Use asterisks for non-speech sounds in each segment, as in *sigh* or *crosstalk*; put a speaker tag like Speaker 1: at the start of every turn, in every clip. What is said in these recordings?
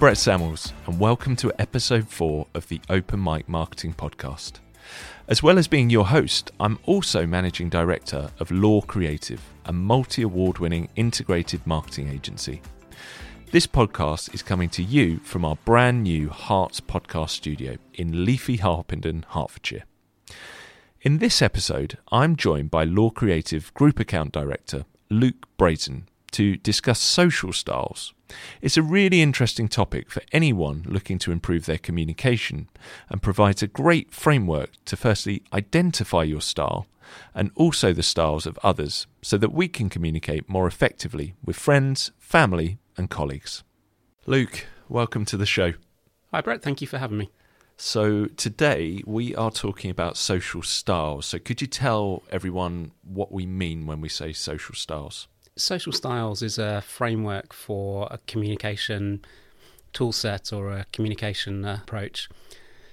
Speaker 1: Brett Sammels, and welcome to episode 4 of the Open Mic Marketing Podcast. As well as being your host, I'm also managing director of Law Creative, a multi award winning integrated marketing agency. This podcast is coming to you from our brand new Herts podcast studio in Leafy Harpenden, Hertfordshire. In this episode, I'm joined by Law Creative Group Account Director Luke Brason to discuss social styles. It's a really interesting topic for anyone looking to improve their communication and provides a great framework to firstly identify your style and also the styles of others so that we can communicate more effectively with friends, family, and colleagues. Luke, welcome to the show.
Speaker 2: Hi, Brett. Thank you for having me.
Speaker 1: So, today we are talking about social styles. So, could you tell everyone what we mean when we say social styles?
Speaker 2: Social Styles is a framework for a communication toolset or a communication approach.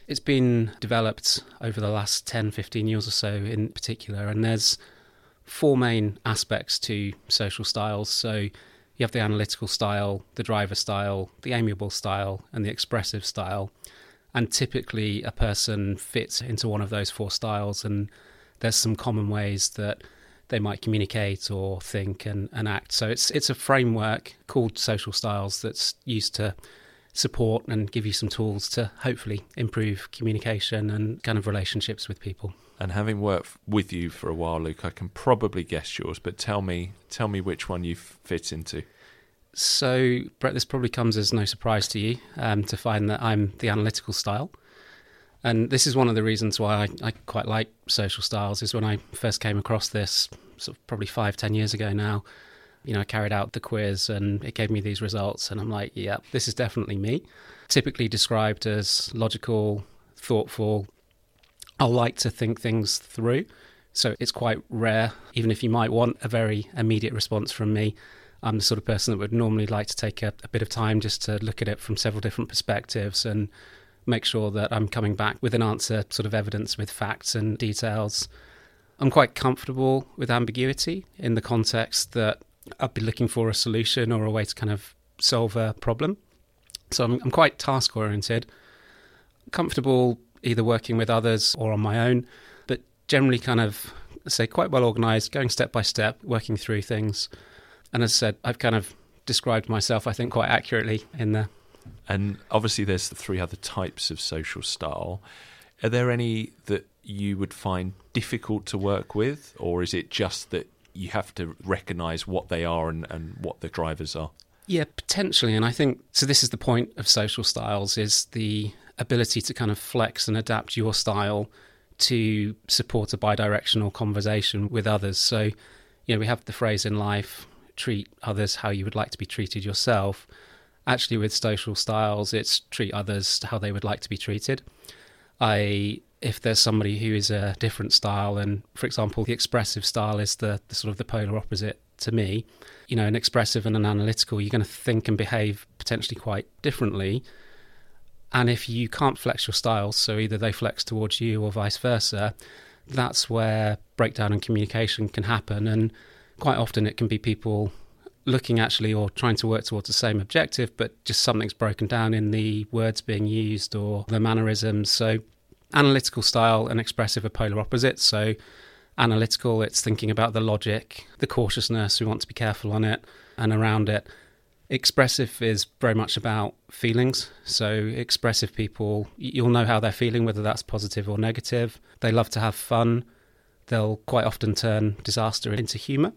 Speaker 2: It's been developed over the last 10, 15 years or so in particular, and there's four main aspects to social styles. So you have the analytical style, the driver style, the amiable style, and the expressive style. And typically, a person fits into one of those four styles, and there's some common ways that they might communicate or think and, and act. So it's it's a framework called social styles that's used to support and give you some tools to hopefully improve communication and kind of relationships with people.
Speaker 1: And having worked with you for a while, Luke, I can probably guess yours, but tell me tell me which one you fit into.
Speaker 2: So, Brett, this probably comes as no surprise to you um, to find that I'm the analytical style. And this is one of the reasons why I, I, quite like social styles. Is when I first came across this, sort of probably five, ten years ago now. You know, I carried out the quiz and it gave me these results, and I'm like, yeah, this is definitely me. Typically described as logical, thoughtful. I like to think things through, so it's quite rare. Even if you might want a very immediate response from me, I'm the sort of person that would normally like to take a, a bit of time just to look at it from several different perspectives and make sure that I'm coming back with an answer, sort of evidence with facts and details. I'm quite comfortable with ambiguity in the context that I'd be looking for a solution or a way to kind of solve a problem. So I'm, I'm quite task oriented, comfortable either working with others or on my own, but generally kind of, say, quite well organized, going step by step, working through things. And as I said, I've kind of described myself, I think, quite accurately in the
Speaker 1: and obviously, there's the three other types of social style. Are there any that you would find difficult to work with, or is it just that you have to recognise what they are and, and what the drivers are?
Speaker 2: Yeah, potentially. And I think so. This is the point of social styles: is the ability to kind of flex and adapt your style to support a bidirectional conversation with others. So, you know, we have the phrase in life: treat others how you would like to be treated yourself actually with social styles it's treat others how they would like to be treated. I if there's somebody who is a different style and for example the expressive style is the, the sort of the polar opposite to me you know an expressive and an analytical you're going to think and behave potentially quite differently. And if you can't flex your styles so either they flex towards you or vice versa that's where breakdown in communication can happen. And quite often it can be people looking actually or trying to work towards the same objective, but just something's broken down in the words being used or the mannerisms. So, analytical style and expressive are polar opposites. So, analytical, it's thinking about the logic, the cautiousness, we want to be careful on it and around it. Expressive is very much about feelings. So, expressive people, you'll know how they're feeling, whether that's positive or negative. They love to have fun. They'll quite often turn disaster into humour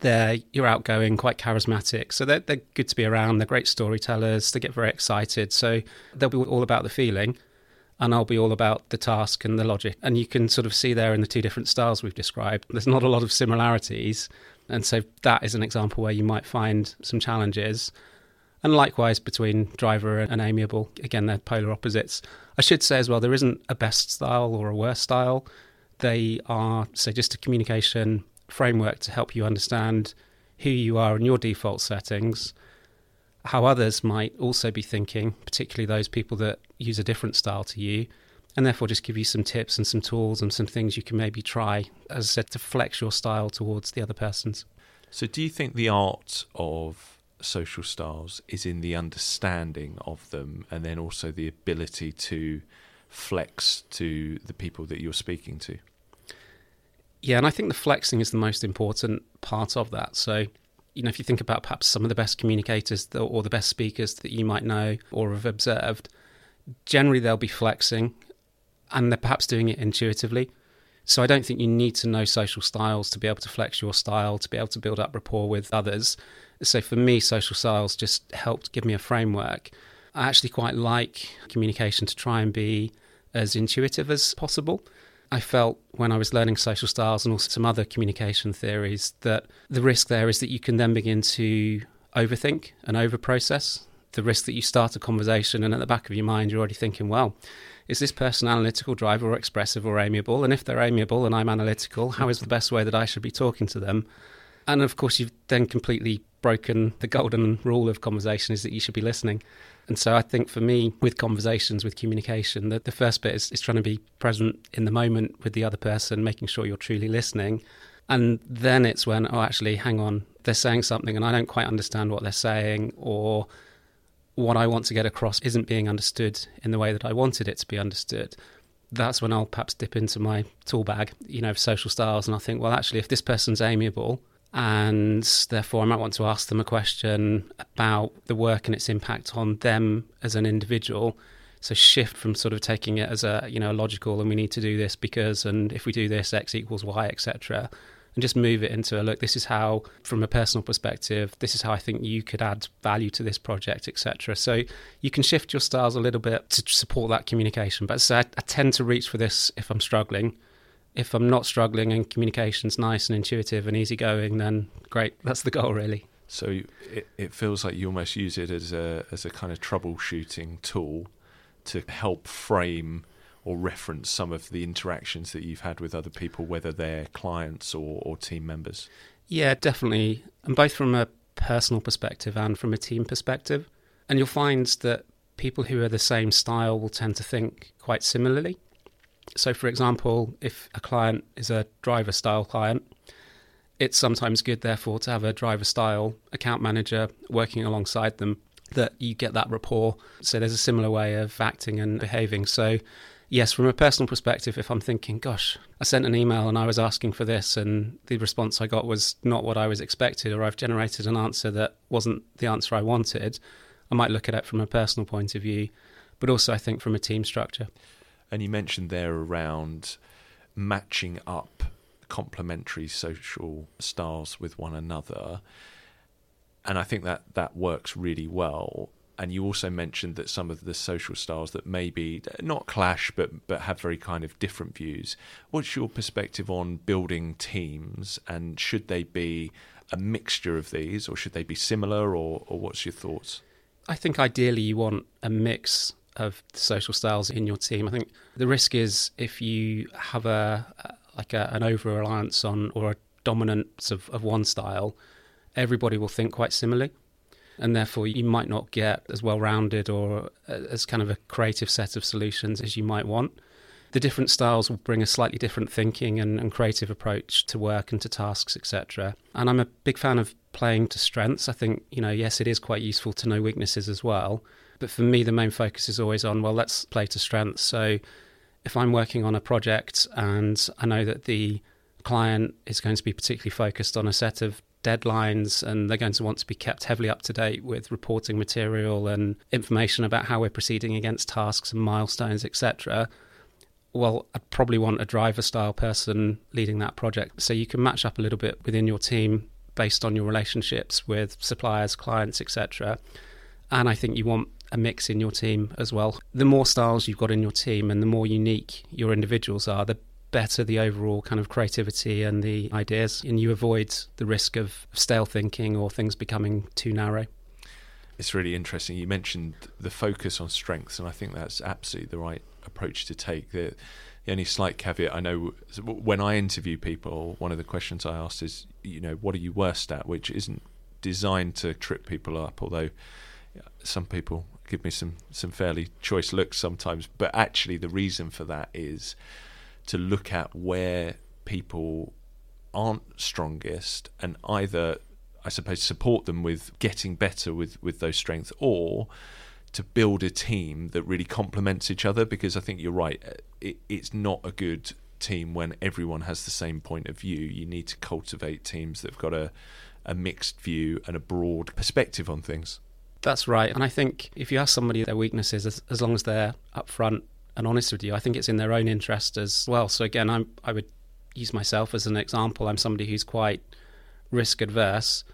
Speaker 2: they're you're outgoing, quite charismatic, so they're they're good to be around. They're great storytellers. They get very excited, so they'll be all about the feeling, and I'll be all about the task and the logic. And you can sort of see there in the two different styles we've described. There's not a lot of similarities, and so that is an example where you might find some challenges. And likewise between driver and amiable, again they're polar opposites. I should say as well there isn't a best style or a worst style. They are say just a communication framework to help you understand who you are in your default settings, how others might also be thinking, particularly those people that use a different style to you, and therefore just give you some tips and some tools and some things you can maybe try, as I said, to flex your style towards the other person's.
Speaker 1: So, do you think the art of social styles is in the understanding of them and then also the ability to flex to the people that you're speaking to.
Speaker 2: Yeah, and I think the flexing is the most important part of that. So, you know, if you think about perhaps some of the best communicators or the best speakers that you might know or have observed, generally they'll be flexing and they're perhaps doing it intuitively. So I don't think you need to know social styles to be able to flex your style, to be able to build up rapport with others. So for me, social styles just helped give me a framework. I actually quite like communication to try and be as intuitive as possible. I felt when I was learning social styles and also some other communication theories that the risk there is that you can then begin to overthink and overprocess. The risk that you start a conversation and at the back of your mind you're already thinking, well, is this person analytical, driver, or expressive, or amiable? And if they're amiable and I'm analytical, how is the best way that I should be talking to them? And of course, you've then completely broken the golden rule of conversation is that you should be listening. And so I think for me, with conversations, with communication, that the first bit is, is trying to be present in the moment with the other person, making sure you're truly listening. And then it's when, oh, actually, hang on, they're saying something and I don't quite understand what they're saying, or what I want to get across isn't being understood in the way that I wanted it to be understood. That's when I'll perhaps dip into my tool bag, you know, social styles, and I think, well, actually, if this person's amiable, and therefore I might want to ask them a question about the work and its impact on them as an individual. So shift from sort of taking it as a you know logical and we need to do this because and if we do this x equals y etc. And just move it into a look. This is how, from a personal perspective, this is how I think you could add value to this project, etc. So you can shift your styles a little bit to support that communication. But so I, I tend to reach for this if I'm struggling if I'm not struggling and communication's nice and intuitive and easygoing, then great. That's the goal, really.
Speaker 1: So it, it feels like you almost use it as a as a kind of troubleshooting tool to help frame or reference some of the interactions that you've had with other people, whether they're clients or, or team members.
Speaker 2: Yeah, definitely, and both from a personal perspective and from a team perspective. And you'll find that people who are the same style will tend to think quite similarly. So, for example, if a client is a driver style client, it's sometimes good, therefore, to have a driver style account manager working alongside them that you get that rapport. So, there's a similar way of acting and behaving. So, yes, from a personal perspective, if I'm thinking, gosh, I sent an email and I was asking for this, and the response I got was not what I was expected, or I've generated an answer that wasn't the answer I wanted, I might look at it from a personal point of view, but also I think from a team structure.
Speaker 1: And you mentioned there around matching up complementary social styles with one another. And I think that that works really well. And you also mentioned that some of the social styles that maybe not clash, but but have very kind of different views. What's your perspective on building teams, and should they be a mixture of these, or should they be similar, or or what's your thoughts?
Speaker 2: I think ideally you want a mix of social styles in your team. I think the risk is if you have a like a, an over reliance on or a dominance of, of one style, everybody will think quite similarly. And therefore, you might not get as well rounded or uh, as kind of a creative set of solutions as you might want. The different styles will bring a slightly different thinking and, and creative approach to work and to tasks, etc. And I'm a big fan of playing to strengths. I think, you know, yes, it is quite useful to know weaknesses as well but for me, the main focus is always on, well, let's play to strengths. So if I'm working on a project and I know that the client is going to be particularly focused on a set of deadlines and they're going to want to be kept heavily up to date with reporting material and information about how we're proceeding against tasks and milestones, etc. Well, I'd probably want a driver style person leading that project. So you can match up a little bit within your team based on your relationships with suppliers, clients, etc. And I think you want a mix in your team as well. The more styles you've got in your team and the more unique your individuals are, the better the overall kind of creativity and the ideas, and you avoid the risk of stale thinking or things becoming too narrow.
Speaker 1: It's really interesting. You mentioned the focus on strengths, and I think that's absolutely the right approach to take. The, the only slight caveat I know when I interview people, one of the questions I ask is, you know, what are you worst at? Which isn't designed to trip people up, although some people give me some some fairly choice looks sometimes. But actually, the reason for that is to look at where people aren't strongest and either I suppose, support them with getting better with, with those strengths, or to build a team that really complements each other. Because I think you're right, uh, it, it's not a good team when everyone has the same point of view. You need to cultivate teams that've got a, a mixed view and a broad perspective on things.
Speaker 2: That's right. And I think if you ask somebody their weaknesses, as, as long as they're upfront and honest with you, I think it's in their own interest as well. So again, I'm, I would use myself as an example. I'm somebody who's quite risk adverse,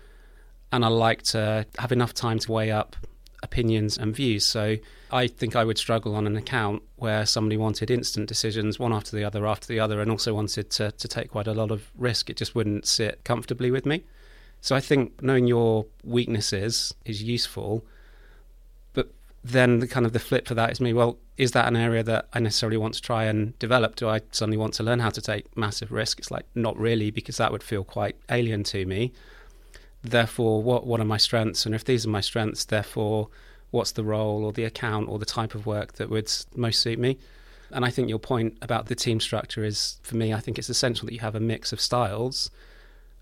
Speaker 2: and I like to have enough time to weigh up opinions and views. So I think I would struggle on an account where somebody wanted instant decisions, one after the other, after the other, and also wanted to, to take quite a lot of risk. It just wouldn't sit comfortably with me. So I think knowing your weaknesses is useful, but then the kind of the flip for that is me. Well, is that an area that I necessarily want to try and develop? Do I suddenly want to learn how to take massive risk? It's like not really, because that would feel quite alien to me. Therefore, what what are my strengths? And if these are my strengths, therefore, what's the role or the account or the type of work that would most suit me? And I think your point about the team structure is, for me, I think it's essential that you have a mix of styles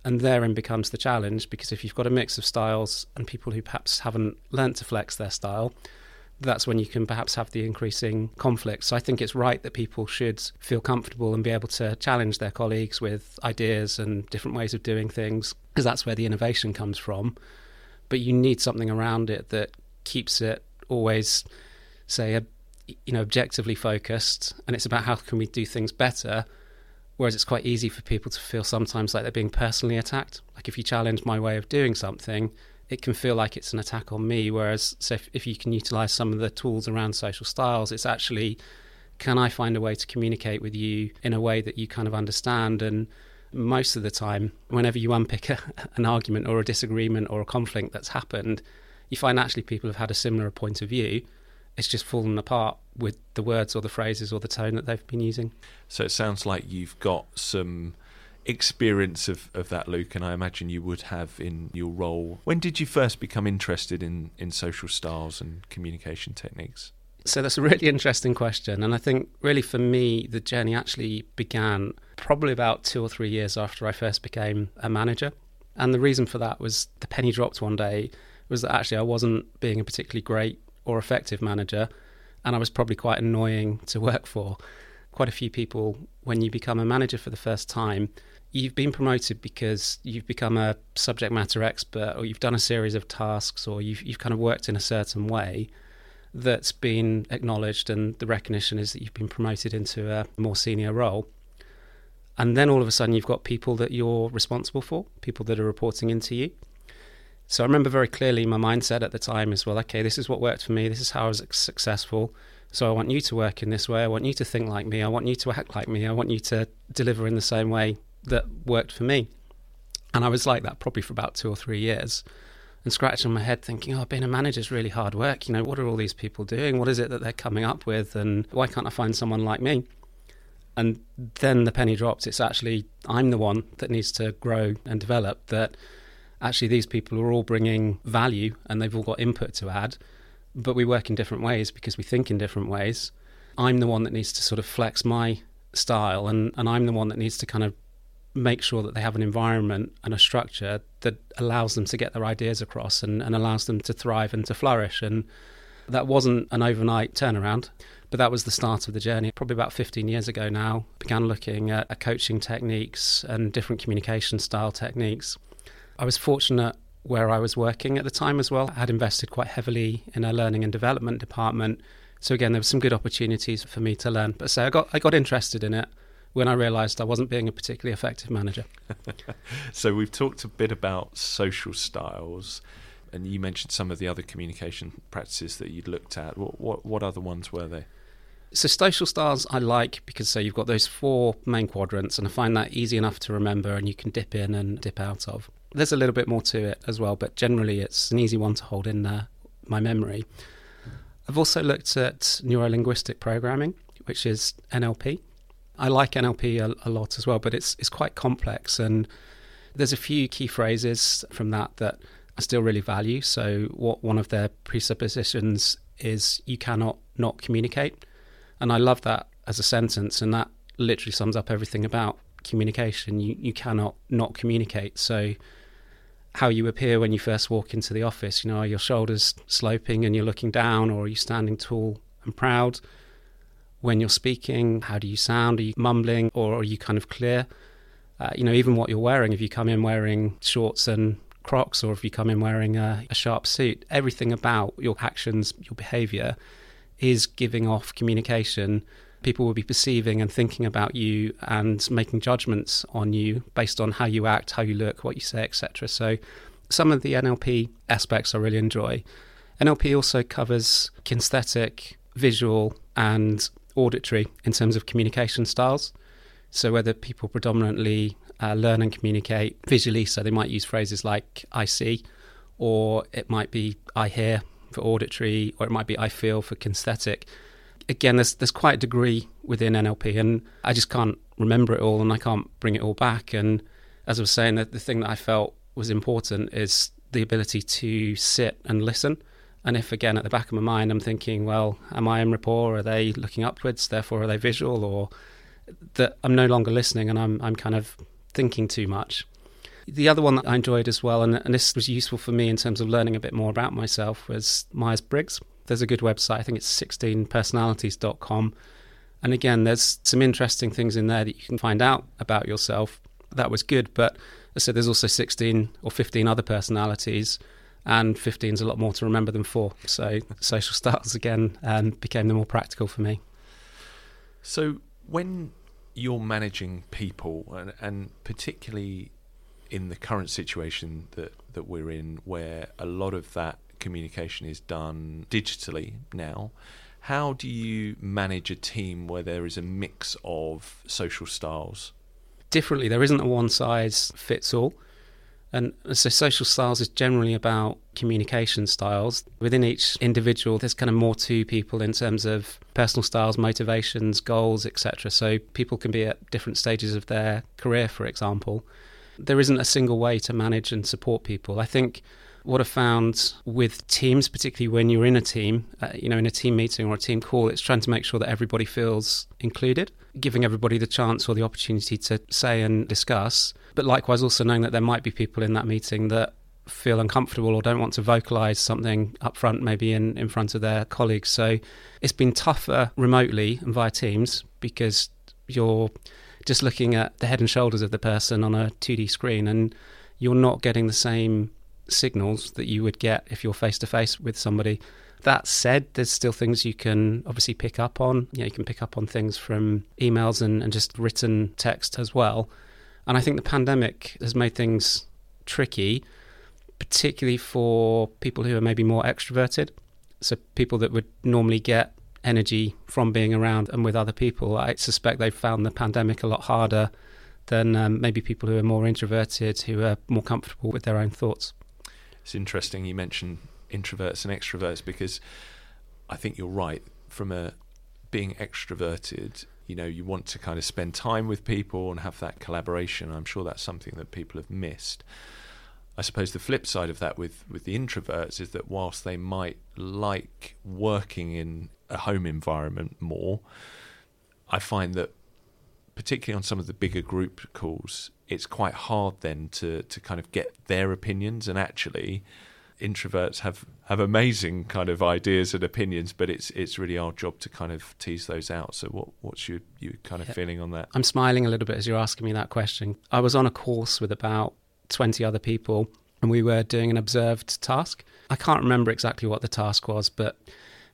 Speaker 2: and therein becomes the challenge because if you've got a mix of styles and people who perhaps haven't learnt to flex their style, that's when you can perhaps have the increasing conflict. So I think it's right that people should feel comfortable and be able to challenge their colleagues with ideas and different ways of doing things because that's where the innovation comes from. But you need something around it that keeps it always, say, you know, objectively focused, and it's about how can we do things better Whereas it's quite easy for people to feel sometimes like they're being personally attacked. Like if you challenge my way of doing something, it can feel like it's an attack on me. Whereas, so if, if you can utilize some of the tools around social styles, it's actually can I find a way to communicate with you in a way that you kind of understand? And most of the time, whenever you unpick a, an argument or a disagreement or a conflict that's happened, you find actually people have had a similar point of view it's just fallen apart with the words or the phrases or the tone that they've been using.
Speaker 1: So it sounds like you've got some experience of, of that, Luke, and I imagine you would have in your role. When did you first become interested in, in social styles and communication techniques?
Speaker 2: So that's a really *laughs* interesting question. And I think, really, for me, the journey actually began probably about two or three years after I first became a manager. And the reason for that was the penny dropped one day was that actually I wasn't being a particularly great or effective manager, and I was probably quite annoying to work for. Quite a few people, when you become a manager for the first time, you've been promoted because you've become a subject matter expert, or you've done a series of tasks, or you've you've kind of worked in a certain way that's been acknowledged, and the recognition is that you've been promoted into a more senior role. And then all of a sudden, you've got people that you're responsible for, people that are reporting into you. So I remember very clearly my mindset at the time is well, okay, this is what worked for me. This is how I was successful. So I want you to work in this way. I want you to think like me. I want you to act like me. I want you to deliver in the same way that worked for me. And I was like that probably for about two or three years and scratching my head thinking, oh, being a manager is really hard work. You know, what are all these people doing? What is it that they're coming up with? And why can't I find someone like me? And then the penny drops. It's actually, I'm the one that needs to grow and develop that actually these people are all bringing value and they've all got input to add, but we work in different ways because we think in different ways. I'm the one that needs to sort of flex my style, and, and I'm the one that needs to kind of make sure that they have an environment and a structure that allows them to get their ideas across and, and allows them to thrive and to flourish. And that wasn't an overnight turnaround, but that was the start of the journey. Probably about 15 years ago now, began looking at, at coaching techniques and different communication style techniques I was fortunate where I was working at the time as well. I had invested quite heavily in a learning and development department. So again, there were some good opportunities for me to learn. But so I got I got interested in it when I realised I wasn't being a particularly effective manager. *laughs*
Speaker 1: so we've talked a bit about social styles, and you mentioned some of the other communication practices that you'd looked at. What what, what other ones were they?
Speaker 2: So social styles I like because so you've got those four main quadrants, and I find that easy enough to remember, and you can dip in and dip out of there's a little bit more to it as well, but generally it's an easy one to hold in uh, my memory. I've also looked at neuro linguistic programming, which is NLP. I like NLP a, a, lot as well, but it's it's quite complex, and there's a few key phrases from that that I still really value. So, what one of their presuppositions is you cannot not communicate, and I love that as a sentence, and that literally sums up everything about communication. You you cannot not communicate. So how you appear when you first walk into the office. You know, are your shoulders sloping and you're looking down, or are you standing tall and proud? When you're speaking, how do you sound? Are you mumbling or are you kind of clear? Uh, you know, even what you're wearing, if you come in wearing shorts and Crocs or if you come in wearing a, a sharp suit, everything about your actions, your behavior is giving off communication. People will be perceiving and thinking about you and making judgments on you based on how you act, how you look, what you say, etc. So, some of the NLP aspects I really enjoy. NLP also covers kinesthetic, visual, and auditory in terms of communication styles. So, whether people predominantly uh, learn and communicate visually, so they might use phrases like I see, or it might be I hear for auditory, or it might be I feel for kinesthetic. Again, there's there's quite a degree within NLP, and I just can't remember it all, and I can't bring it all back. And as I was saying, the, the thing that I felt was important is the ability to sit and listen. And if again at the back of my mind I'm thinking, well, am I in rapport? Are they looking upwards? Therefore, are they visual? Or that I'm no longer listening and I'm I'm kind of thinking too much. The other one that I enjoyed as well, and, and this was useful for me in terms of learning a bit more about myself, was Myers Briggs. There's a good website, I think it's 16personalities.com. And again, there's some interesting things in there that you can find out about yourself. That was good, but I said there's also 16 or 15 other personalities, and 15 is a lot more to remember than four. So social styles again um, became the more practical for me.
Speaker 1: So when you're managing people, and, and particularly in the current situation that, that we're in, where a lot of that communication is done digitally now, how do you manage a team where there is a mix of social styles?
Speaker 2: Differently, there isn't a one size fits all. And so social styles is generally about communication styles. Within each individual, there's kind of more to people in terms of personal styles, motivations, goals, etc. So people can be at different stages of their career, for example. There isn't a single way to manage and support people. I think what I found with teams, particularly when you're in a team, uh, you know, in a team meeting or a team call, it's trying to make sure that everybody feels included, giving everybody the chance or the opportunity to say and discuss. But likewise, also knowing that there might be people in that meeting that feel uncomfortable or don't want to vocalize something up front, maybe in, in front of their colleagues. So it's been tougher remotely and via Teams because you're just looking at the head and shoulders of the person on a 2D screen and you're not getting the same signals that you would get if you're face to face with somebody. That said, there's still things you can obviously pick up on. You, know, you can pick up on things from emails and, and just written text as well. And I think the pandemic has made things tricky, particularly for people who are maybe more extroverted. So people that would normally get energy from being around and with other people. I suspect they've found the pandemic a lot harder than um, maybe people who are more introverted, who are more comfortable with their own thoughts.
Speaker 1: It's interesting you mentioned introverts and extroverts because I think you're right. From a being extroverted, you know, you want to kind of spend time with people and have that collaboration. I'm sure that's something that people have missed. I suppose the flip side of that with, with the introverts is that whilst they might like working in a home environment more, I find that particularly on some of the bigger group calls, it's quite hard then to to kind of get their opinions. And actually introverts have have amazing kind of ideas and opinions but it's it's really our job to kind of tease those out. So what what's your you kind of yeah. feeling on that?
Speaker 2: I'm smiling a little bit as you're asking me that question. I was on a course with about 20 other people and we were doing an observed task. I can't remember exactly what the task was but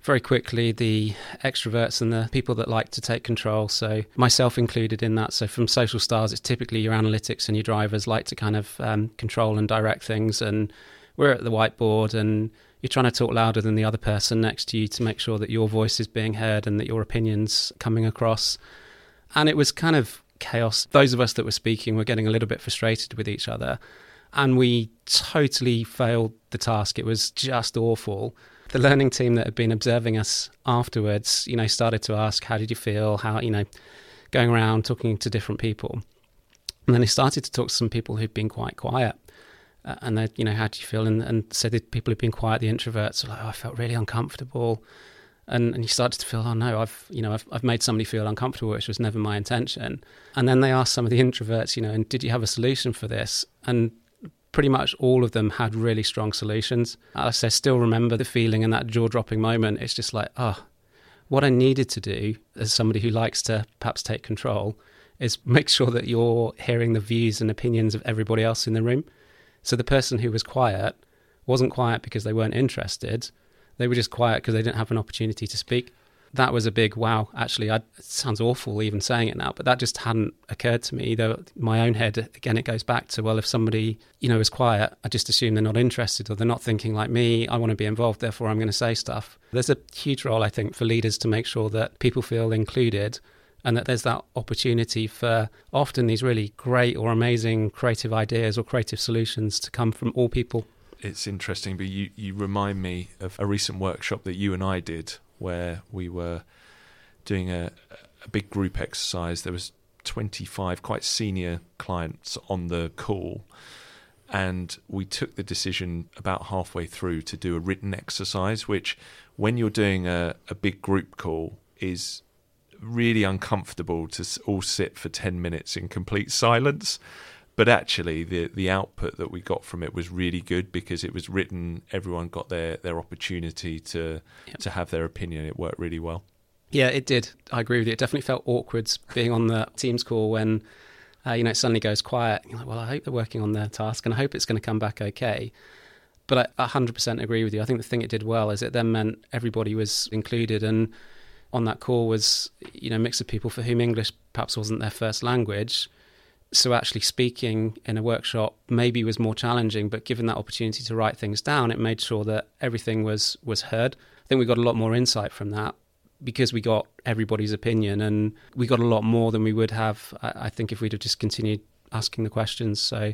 Speaker 2: very quickly the extroverts and the people that like to take control. So, myself included in that. So, from social styles, it's typically your analytics and your drivers like to kind of um, control and direct things. And we're at the whiteboard and you're trying to talk louder than the other person next to you to make sure that your voice is being heard and that your opinions coming across. And it was kind of chaos. Those of us that were speaking were getting a little bit frustrated with each other. And we totally failed the task. It was just awful the learning team that had been observing us afterwards, you know, started to ask, "How did you feel?" How you know, going around talking to different people, and then they started to talk to some people who'd been quite quiet. Uh, and they, you know, how do you feel? And, and so the people who'd been quiet, the introverts, were like, oh, I felt really uncomfortable. And, and you started to feel, oh no, I've, you know, I've, I've made somebody feel uncomfortable, which was never my intention. And then they asked some of the introverts, you know, and did you have a solution for this? And pretty much all of them had really strong solutions. I still remember the feeling and that jaw dropping moment. It's just like, oh, what I needed to do as somebody who likes to perhaps take control is make sure that you're hearing the views and opinions of everybody else in the room. So the person who was quiet wasn't quiet because they weren't interested. They were just quiet because they didn't have an opportunity to speak that was a big wow. Actually, I, it sounds awful even saying it now, but that just hadn't occurred to me. Though my own head, again, it goes back to well, if somebody you know is quiet, I just assume they're not interested or they're not thinking like me. I want to be involved, therefore I'm going to say stuff. There's a huge role I think for leaders to make sure that people feel included. And that there's that opportunity for often these really great or amazing creative ideas or creative solutions to come from all people
Speaker 1: it's interesting, but you, you remind me of a recent workshop that you and I did where we were doing a, a big group exercise. There was 25 quite senior clients on the call and we took the decision about halfway through to do a written exercise which when you're doing a, a big group call is really uncomfortable to all sit for 10 minutes in complete silence but actually the the output that we got from it was really good because it was written everyone got their their opportunity to yep. to have their opinion. It worked really well.
Speaker 2: Yeah it did. I agree with you. It definitely felt awkward being on the teams call when uh, you know it suddenly goes quiet. You're like well i hope they're working on their task and i hope it's going to come back okay. But I 100% agree with you. I think the thing it did well is it then meant everybody was included and on that call was you know a mix of people for whom english perhaps wasn't their first language so actually speaking in a workshop maybe was more challenging but given that opportunity to write things down it made sure that everything was was heard i think we got a lot more insight from that because we got everybody's opinion and we got a lot more than we would have i, think if we'd have just continued asking the questions so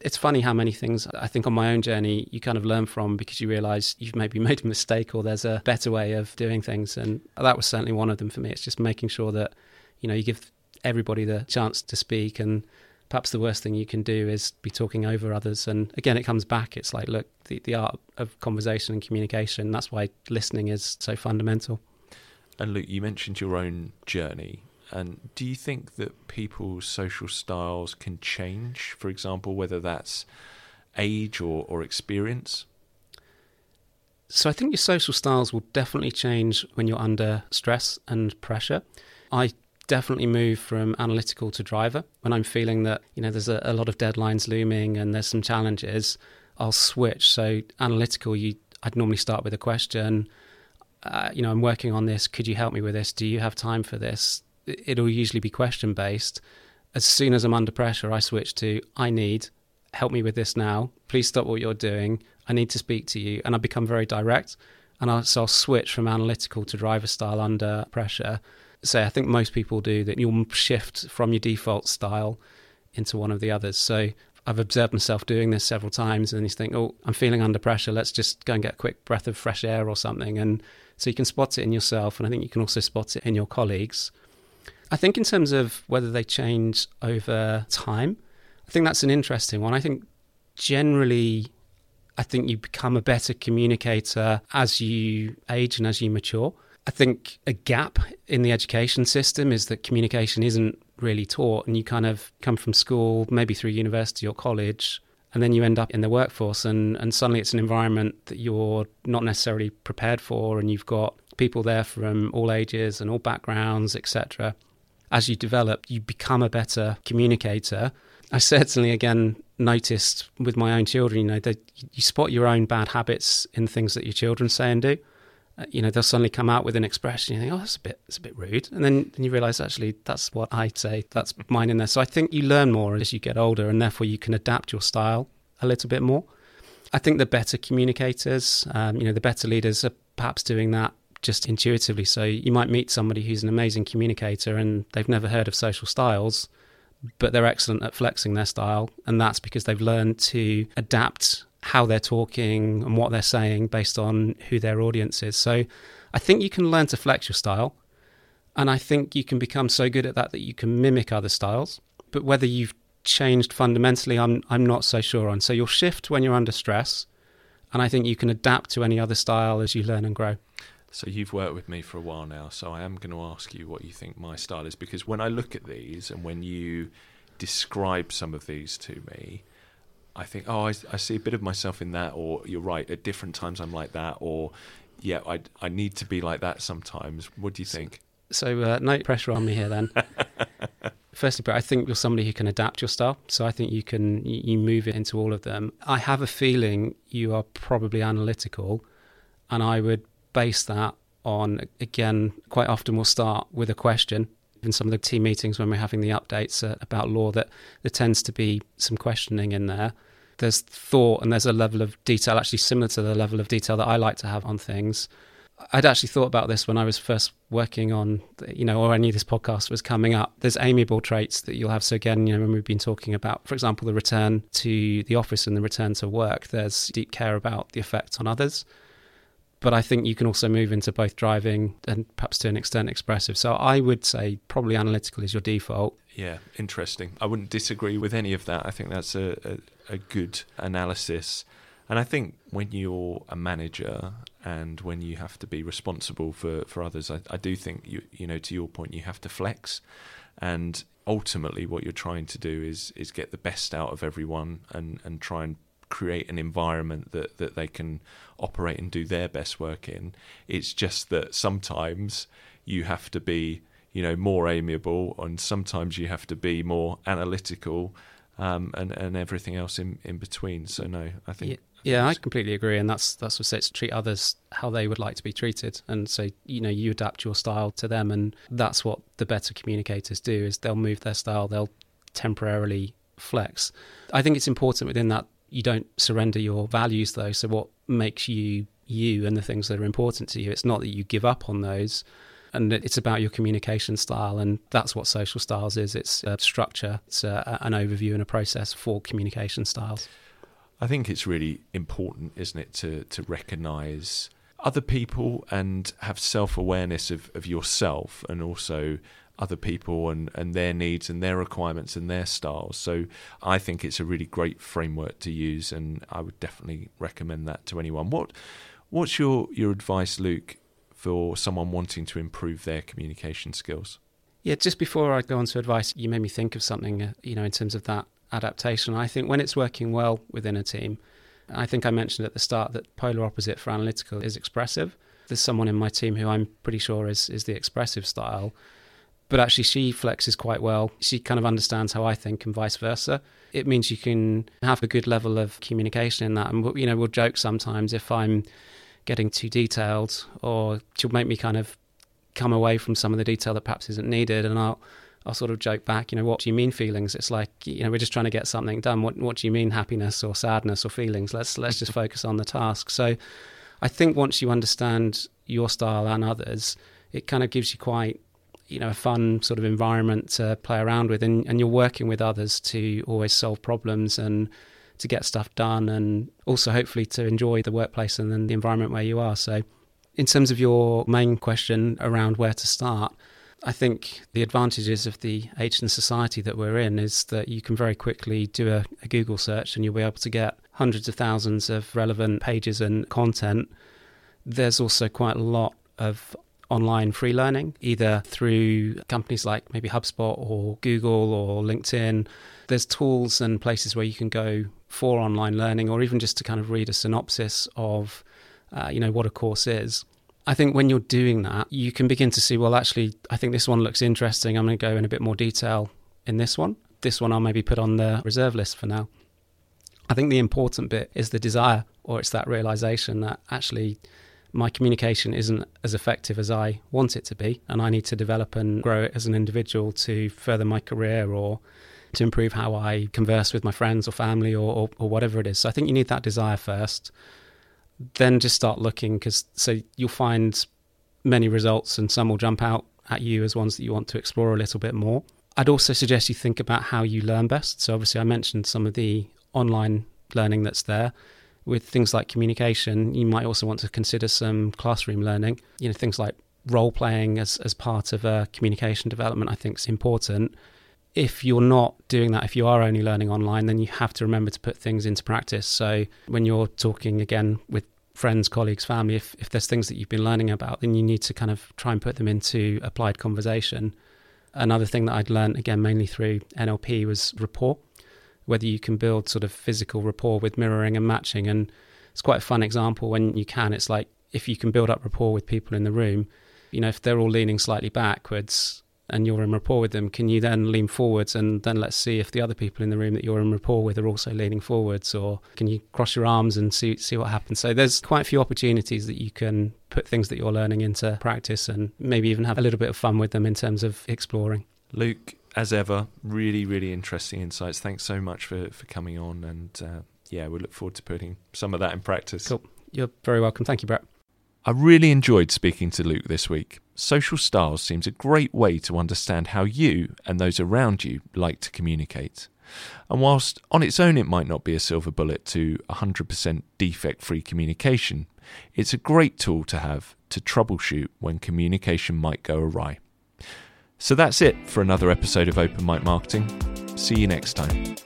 Speaker 2: it's funny how many things I think on my own journey you kind of learn from because you realize you've maybe *laughs* made a mistake or there's a better way of doing things. And that was certainly one of them for me. It's just making sure that, you know, you give everybody the chance to speak and perhaps the worst thing you can do is be talking over others. And again it comes back it's like look the, the art of conversation and communication that's why listening is so fundamental.
Speaker 1: And luke you mentioned your own journey and do you think that people's social styles can change? For example whether that's age or, or experience?
Speaker 2: So i think your social styles will definitely change when you're under stress and pressure. I definitely move from analytical to driver. When I'm feeling that, you know, there's a, a lot of deadlines looming and there's some challenges, I'll switch. So analytical, you, I'd normally start with a question. Uh, you know, I'm working on this. Could you help me with this? Do you have time for this? It'll usually be question based. As soon as I'm under pressure, I switch to I need help me with this now. Please stop what you're doing. I need to speak to you, and I become very direct. And I'll, so I'll switch from analytical to driver style under pressure say I think most people do that you'll shift from your default style into one of the others. So I've observed myself doing this several times and you think, oh, I'm feeling under pressure. Let's just go and get a quick breath of fresh air or something. And so you can spot it in yourself. And I think you can also spot it in your colleagues. I think in terms of whether they change over time, I think that's an interesting one. I think generally, I think you become a better communicator as you age and as you mature. I think a gap in the education system is that communication isn't really taught, and you kind of come from school, maybe through university or college, and then you end up in the workforce, and, and suddenly it's an environment that you're not necessarily prepared for, and you've got people there from all ages and all backgrounds, etc. As you develop, you become a better communicator. I certainly, again, noticed with my own children, you know, that you spot your own bad habits in things that your children say and do. Uh, you know, they'll suddenly come out with an expression. You think, oh, that's a bit, it's a bit rude, and then, then you realise actually that's what I say. That's mine in there. So I think you learn more as you get older, and therefore you can adapt your style a little bit more. I think the better communicators, um, you know, the better leaders are perhaps doing that just intuitively. So you might meet somebody who's an amazing communicator and they've never heard of social styles, but they're excellent at flexing their style, and that's because they've learned to adapt how they're talking and what they're saying based on who their audience is. So I think you can learn to flex your style. And I think you can become so good at that that you can mimic other styles. But whether you've changed fundamentally, I'm, I'm not so sure on. So you'll shift when you're under stress. And I think you can adapt to any other style as you learn and grow.
Speaker 1: So you've worked with me for a while now, so I am going to ask you what you think my style is because when I look at these and when you describe some of these to me, I think, oh, I, I see a bit of myself in that, or you're right. At different times, I'm like that, or yeah, I I need to be like that sometimes. What do you think?
Speaker 2: So uh, no pressure on me here then. *laughs* Firstly, but I think you're somebody who can adapt your style. So I think you can you move it into all of them. I have a feeling you are probably analytical, and I would base that on again. Quite often, we'll start with a question. In some of the team meetings when we're having the updates uh, about law, that there tends to be some questioning in there. There's thought and there's a level of detail actually similar to the level of detail that I like to have on things I'd actually thought about this when I was first working on, you know, or I knew this podcast was coming up. There's amiable traits that you'll have. So again, you know, when we've been talking about, for example, the return to the office and the return to work, there's deep care about the effect on others. But I think you can also move into both driving and perhaps to an extent expressive. So I would say probably analytical is your default.
Speaker 1: Yeah, interesting. I wouldn't disagree with any of that. I think that's a, a, a good analysis. And I think when you're a manager and when you have to be responsible for, for others, I, I do think you you know to your point you have to flex, and ultimately what you're trying to do is is get the best out of everyone and and try and create an environment that that they can operate and do their best work in. It's just that sometimes you have to be you know more amiable and sometimes you have to be more analytical um, and and everything else in in between. So no, I think
Speaker 2: yeah, I completely agree, and that's that's what says treat others how they would like to be treated, and so you know you adapt your style to them, and that's what the better communicators do is they'll move their style, they'll temporarily flex. I think it's important within that you don't surrender your values though. So what makes you you and the things that are important to you? It's not that you give up on those, and it's about your communication style, and that's what social styles is. It's a structure, it's a, an overview and a process for communication styles.
Speaker 1: I think it's really important, isn't it, to to recognise other people and have self awareness of, of yourself and also other people and, and their needs and their requirements and their styles. So I think it's a really great framework to use and I would definitely recommend that to anyone. What what's your, your advice, Luke, for someone wanting to improve their communication skills?
Speaker 2: Yeah, just before I go on to advice, you made me think of something, uh, you know, in terms of that adaptation. I think when it's working well within a team, I think I mentioned at the start that polar opposite for analytical is expressive. There's someone in my team who I'm pretty sure is is the expressive style, but actually she flexes quite well. She kind of understands how I think and vice versa. It means you can have a good level of communication in that. And you know, we'll joke sometimes if I'm getting too detailed, or she'll make me kind of come away from some of the detail that perhaps isn't needed, and I'll I'll sort of joke back, you know, what do you mean feelings? It's like, you know, we're just trying to get something done. What what do you mean happiness or sadness or feelings? Let's let's just focus on the task. So I think once you understand your style and others, it kind of gives you quite you know a fun sort of environment to play around with and, and you're working with others to always solve problems and to get stuff done and also hopefully to enjoy the workplace and then the environment where you are so in terms of your main question around where to start I think the advantages of the age and society that we're in is that you can very quickly do a, a, Google search and you'll be able to get hundreds of thousands of relevant pages and content. There's also quite a lot of online free learning, either through companies like maybe HubSpot or Google or LinkedIn. There's tools and places where you can go for online learning or even just to kind of read a synopsis of, uh, you know, what a course is. I think when you're doing that, you can begin to see, well, actually, I think this one looks interesting. I'm going to go in a bit more detail in this one. This one I'll maybe put on the reserve list for now. I think the important bit is the desire, or it's that realization that actually my communication isn't as effective as I want it to be, and I need to develop and grow it as an individual to further my career or to improve how I converse with my friends or family or, or, or whatever it is. So I think you need that desire first then just start looking because so you'll find many results and some will jump out at you as ones that you want to explore a little bit more. I'd also suggest you think about how you learn best. So obviously I mentioned some of the online learning that's there. With things like communication, you might also want to consider some classroom learning. You know, things like role playing as, as part of a communication development, I think is important if you're not doing that, if you are only learning online, then you have to remember to put things into practice. So when you're talking again with friends, colleagues, family, if, if there's things that you've been learning about, then you need to kind of try and put them into applied conversation. Another thing that I'd learned again mainly through NLP was rapport. Whether you can build sort of physical rapport with mirroring and matching. And it's quite a fun example when you can. It's like if you can build up rapport with people in the room, you know, if they're all leaning slightly backwards and you're in rapport with them, can you then lean forwards and then let's see if the other people in the room that you're in rapport with are also leaning forwards, or can you cross your arms and see see what happens? So there's quite a few opportunities that you can put things that you're learning into practice and maybe even have a little bit of fun with them in terms of exploring.
Speaker 1: Luke, as ever, really, really interesting insights. Thanks so much for, for coming on. And uh, yeah, we look forward to putting some of that in practice.
Speaker 2: Cool. You're very welcome. Thank you, Brett.
Speaker 1: I really enjoyed speaking to Luke this week. Social styles seems a great way to understand how you and those around you like to communicate. And whilst on its own it might not be a silver bullet to 100% defect free communication, it's a great tool to have to troubleshoot when communication might go awry. So that's it for another episode of Open Mic Marketing. See you next time.